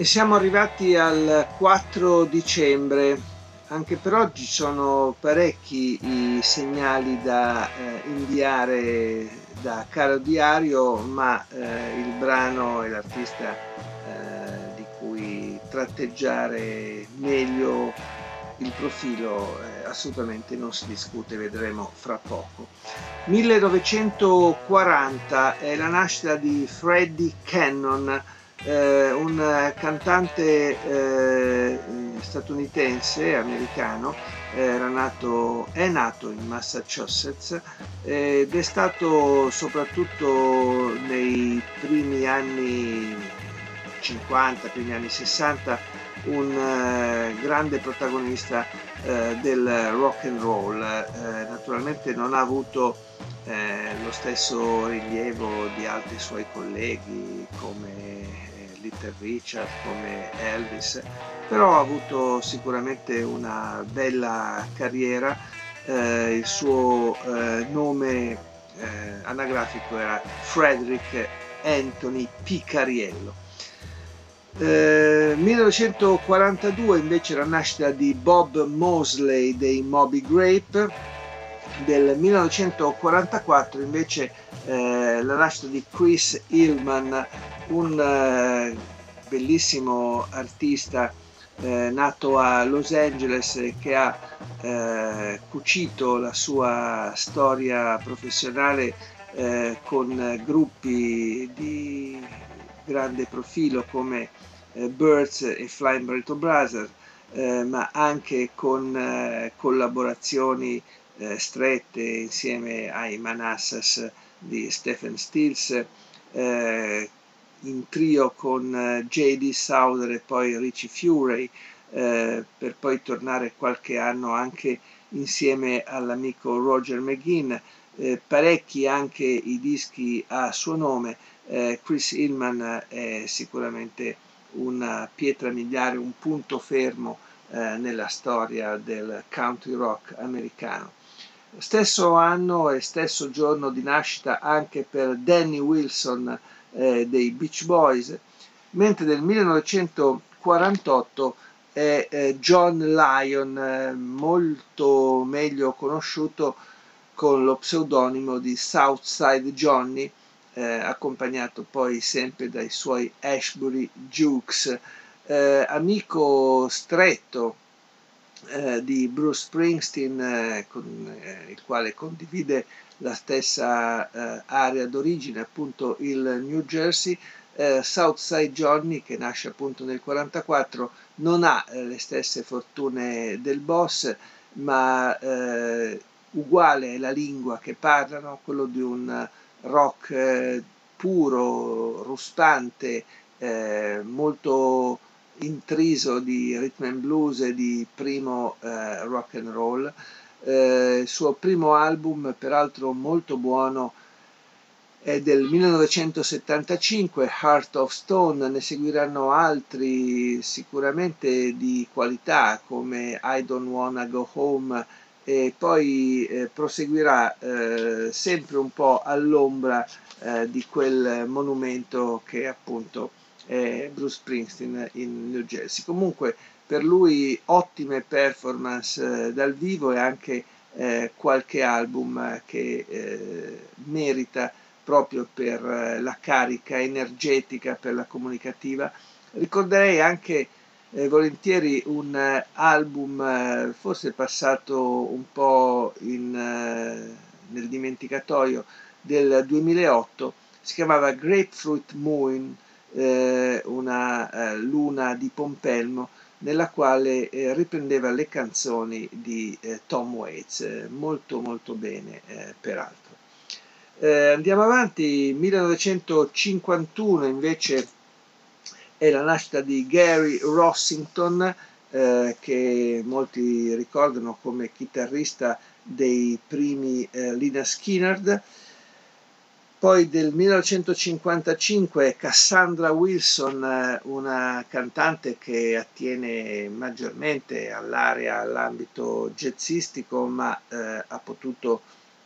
E siamo arrivati al 4 dicembre. Anche per oggi sono parecchi i segnali da eh, inviare da Caro Diario, ma eh, il brano e l'artista eh, di cui tratteggiare meglio il profilo eh, assolutamente non si discute, vedremo fra poco. 1940 è la nascita di Freddie Cannon eh, un cantante eh, statunitense, americano, nato, è nato in Massachusetts ed è stato soprattutto nei primi anni 50, primi anni 60 un uh, grande protagonista uh, del rock and roll. Naturalmente non ha avuto lo stesso rilievo di altri suoi colleghi come Little Richard, come Elvis, però ha avuto sicuramente una bella carriera, eh, il suo eh, nome eh, anagrafico era Frederick Anthony Picariello. Eh, 1942 invece la nascita di Bob Mosley dei Moby Grape, del 1944 invece eh, la nascita di Chris Hillman un eh, bellissimo artista eh, nato a Los Angeles che ha eh, cucito la sua storia professionale eh, con gruppi di grande profilo come eh, Birds e Flying Burrito Brothers, ma anche con collaborazioni strette insieme ai Manassas di Stephen Stills, eh, in trio con eh, JD Sauder e poi Richie Furay, eh, per poi tornare qualche anno anche insieme all'amico Roger McGinn, eh, parecchi anche i dischi a suo nome. Eh, Chris Hillman è sicuramente una pietra miliare, un punto fermo eh, nella storia del country rock americano. Stesso anno e stesso giorno di nascita anche per Danny Wilson, eh, dei Beach Boys, mentre nel 1948 è eh, John Lyon, eh, molto meglio conosciuto con lo pseudonimo di Southside Johnny, eh, accompagnato poi sempre dai suoi Ashbury Jukes, eh, amico stretto eh, di Bruce Springsteen, eh, con eh, il quale condivide la stessa eh, area d'origine, appunto il New Jersey. Eh, Southside Johnny, che nasce appunto nel 1944, non ha le stesse fortune del boss, ma uguale è la lingua che parlano, quello di un rock puro, ruspante, molto intriso di rhythm and blues e di primo eh, rock and roll. Eh, il suo primo album, peraltro molto buono, è del 1975, Heart of Stone, ne seguiranno altri sicuramente di qualità come I Don't Wanna Go Home e poi eh, proseguirà eh, sempre un po' all'ombra eh, di quel monumento che appunto eh, Bruce Springsteen in New Jersey. Comunque per lui ottime performance eh, dal vivo e anche eh, qualche album che eh, merita proprio per eh, la carica energetica, per la comunicativa. Ricorderei anche eh, volentieri un album forse passato un po' in, nel dimenticatoio del 2008, si chiamava Grapefruit Moon eh, una eh, luna di Pompelmo nella quale eh, riprendeva le canzoni di eh, Tom Waits, eh, molto molto bene peraltro. Andiamo avanti, 1951 invece è la nascita di Gary Rossington, eh, che molti ricordano come chitarrista dei primi eh, Lina Skinner. Poi del 1955 Cassandra Wilson, eh, una cantante che attiene maggiormente all'area, all'ambito jazzistico, ma eh, ha potuto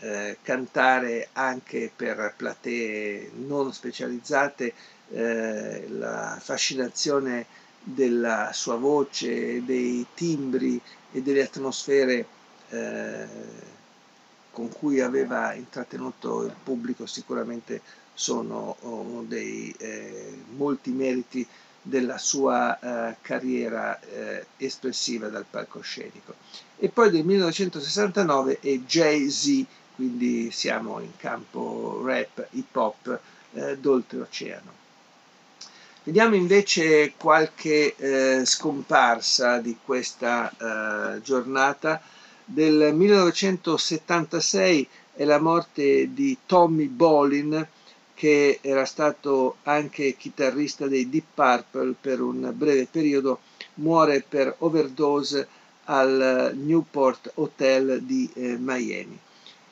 eh, cantare anche per platee non specializzate eh, la fascinazione della sua voce, dei timbri e delle atmosfere eh, con cui aveva intrattenuto il pubblico sicuramente sono uno dei eh, molti meriti della sua eh, carriera eh, espressiva dal palcoscenico. E poi del 1969 è Jay-Z, quindi siamo in campo rap, hip hop eh, d'oltreoceano. Vediamo invece qualche eh, scomparsa di questa eh, giornata del 1976 è la morte di Tommy Bolin, che era stato anche chitarrista dei Deep Purple per un breve periodo, muore per overdose al Newport Hotel di eh, Miami.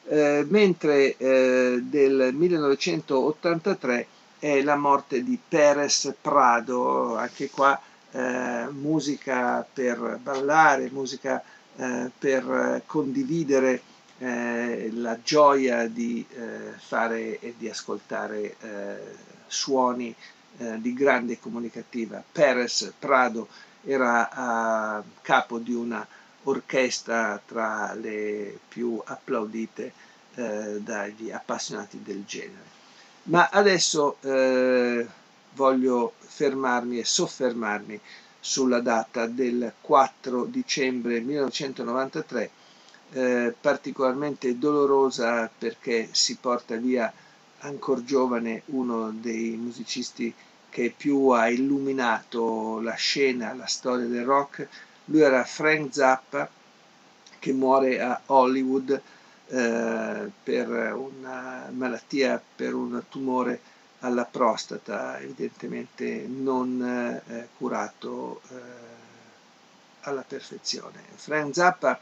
Eh, mentre eh, del 1983 è la morte di Perez Prado, anche qua eh, musica per ballare, musica eh, per condividere eh, la gioia di eh, fare e di ascoltare eh, suoni di grande comunicativa. Perez Prado era a capo di una orchestra tra le più applaudite dagli appassionati del genere. Ma adesso voglio fermarmi e soffermarmi sulla data del 4 dicembre 1993, eh, particolarmente dolorosa perché si porta via ancora giovane uno dei musicisti che più ha illuminato la scena, la storia del rock. Lui era Frank Zappa che muore a Hollywood eh, per una malattia, per un tumore alla prostata, evidentemente non eh, curato eh, alla perfezione. Frank Zappa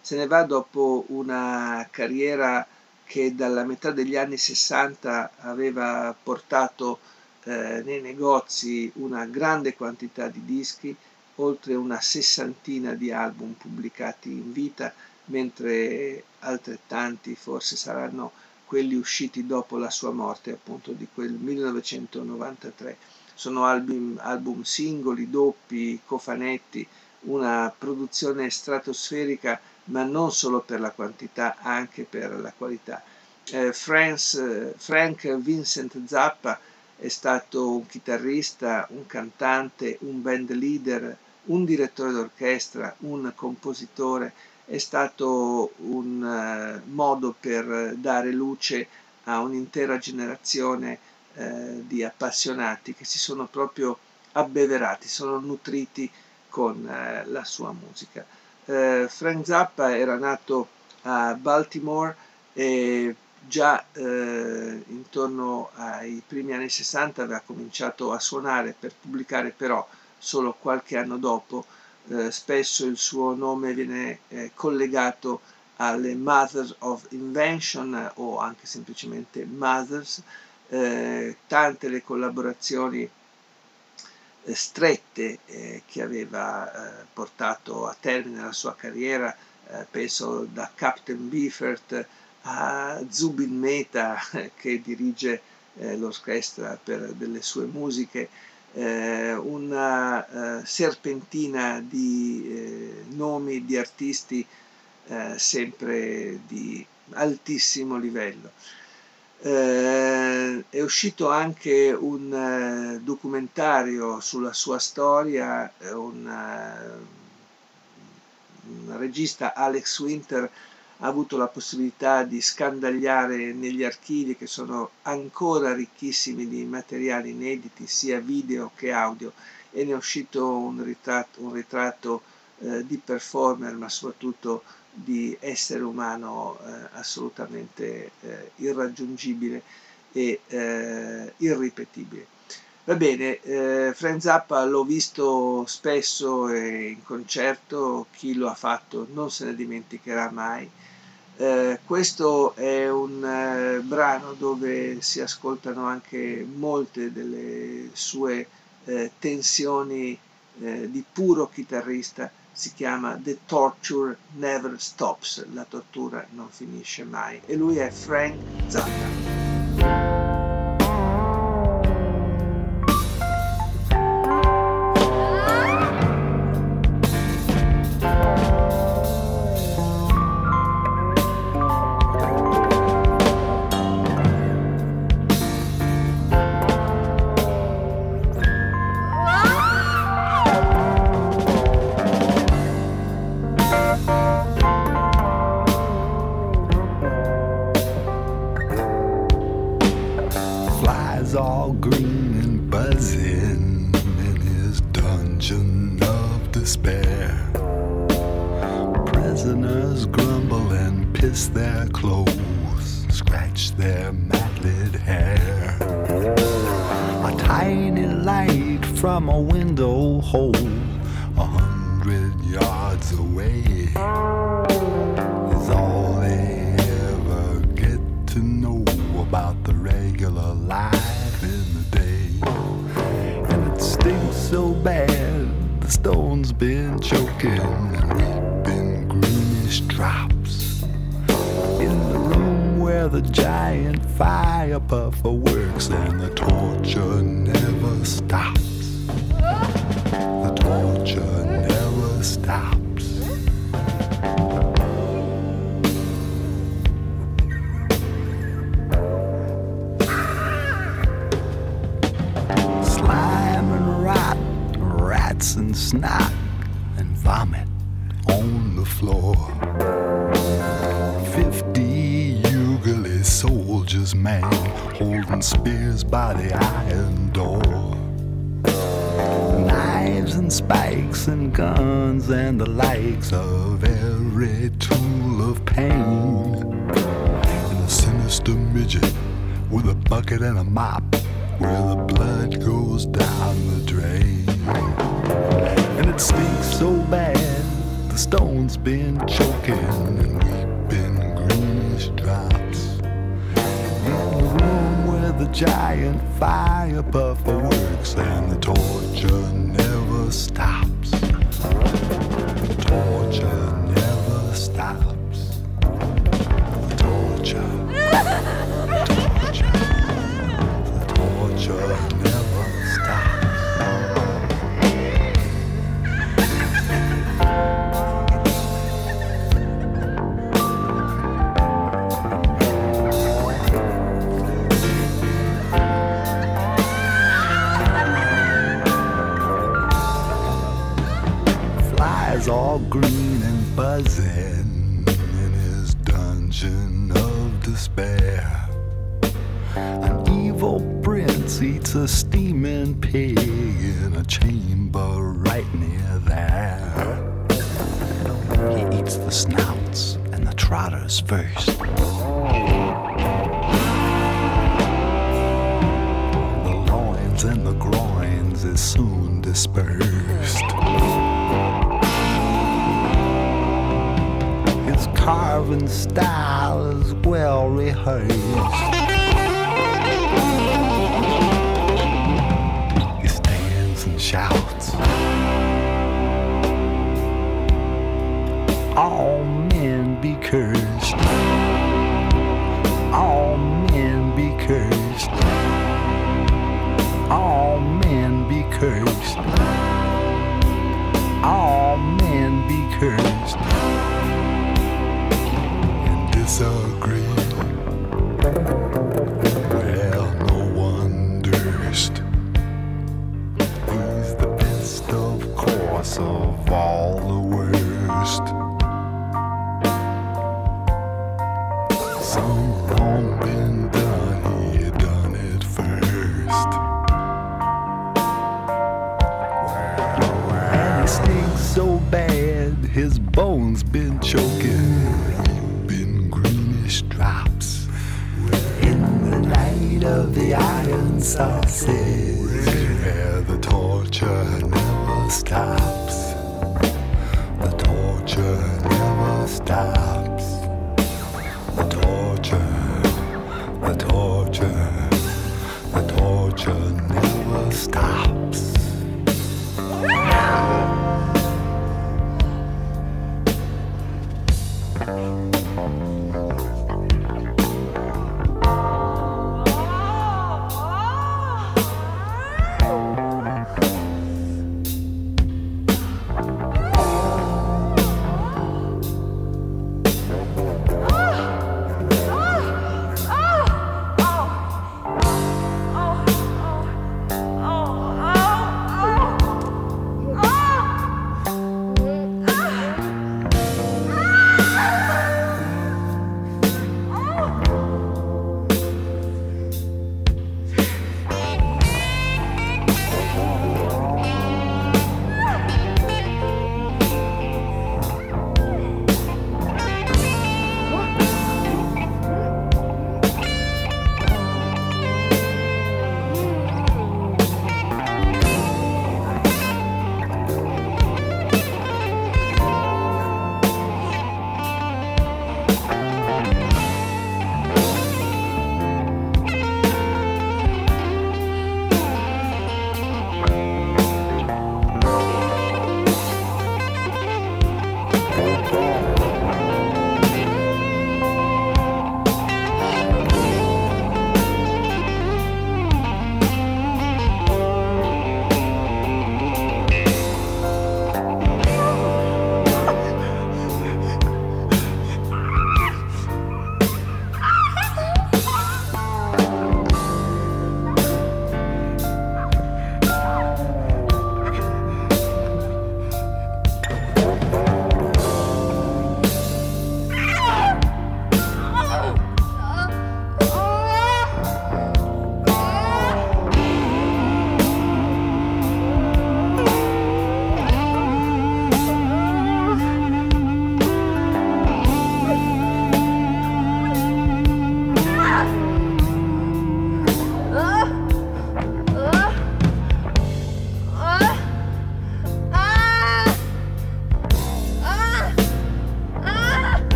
se ne va dopo una carriera che dalla metà degli anni 60 aveva portato eh, nei negozi una grande quantità di dischi, oltre una sessantina di album pubblicati in vita, mentre altrettanti forse saranno quelli usciti dopo la sua morte, appunto di quel 1993. Sono album, album singoli, doppi, cofanetti, una produzione stratosferica, ma non solo per la quantità, anche per la qualità. Eh, Franz, Frank Vincent Zappa è stato un chitarrista, un cantante, un band leader, un direttore d'orchestra, un compositore, è stato un uh, modo per dare luce a un'intera generazione uh, di appassionati che si sono proprio abbeverati, sono nutriti con uh, la sua musica. Frank Zappa era nato a Baltimore e già intorno ai primi anni 60 aveva cominciato a suonare per pubblicare però solo qualche anno dopo eh, spesso il suo nome viene eh, collegato alle Mothers of Invention eh, o anche semplicemente Mothers, eh, tante le collaborazioni strette che aveva portato a termine la sua carriera, penso da Captain Beefert a Zubin Mehta che dirige l'orchestra per delle sue musiche, eh, una eh, serpentina di eh, nomi di artisti eh, sempre di altissimo livello. Eh, è uscito anche un eh, documentario sulla sua storia, un, un regista Alex Winter ha avuto la possibilità di scandagliare negli archivi che sono ancora ricchissimi di materiali inediti, sia video che audio, e ne è uscito un ritratto, un ritratto eh, di performer, ma soprattutto di essere umano eh, assolutamente eh, irraggiungibile e eh, irripetibile. Va bene, eh, Frank Zappa l'ho visto spesso in concerto, chi lo ha fatto non se ne dimenticherà mai. Eh, questo è un eh, brano dove si ascoltano anche molte delle sue eh, tensioni eh, di puro chitarrista, si chiama The Torture Never Stops, la tortura non finisce mai. E lui è Frank Zappa. fire puffer works and the torture never stops. The torture never stops. Slime and rot, rats and snot, and vomit on the floor. Fifty soldier's man holding spears by the iron door. Knives and spikes and guns and the likes of every tool of pain. And a sinister midget with a bucket and a mop where the blood goes down the drain. And it stinks so bad, the stone's been choking and giant fire puffer works and the torture never stops. eyes all green and buzzing in his dungeon of despair. An evil prince eats a steaming pig in a chamber right near there. He eats the snouts and the trotters first. The loins and the groins is soon dispersed. carving style is well rehearsed. He stands and shouts. All men be cursed. All men be cursed. All men be cursed. All men be cursed. sense of all the waste, Some wrong been done, he done it first. And He stinks so bad, his bones been choking. Been greenish drops in the light of the iron sausage.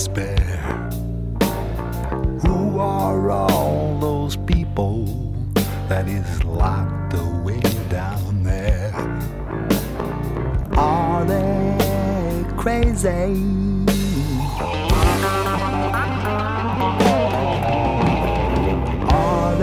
Despair. Who are all those people that is locked away down there? Are they crazy? Are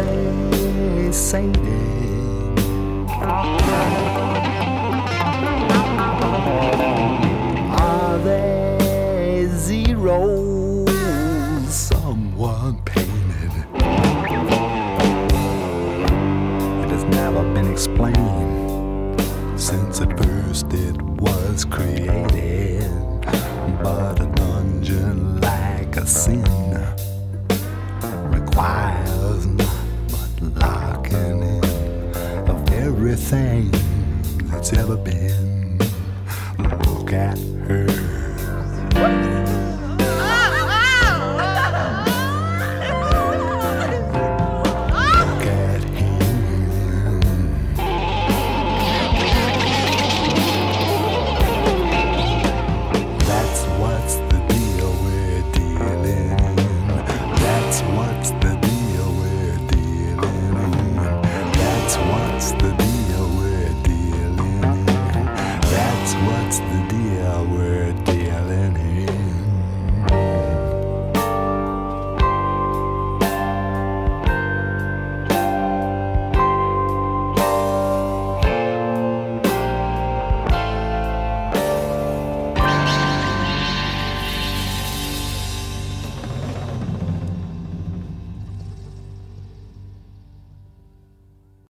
has never been explained since at first it was created. But a dungeon like a sin requires not but locking in of everything that's ever been.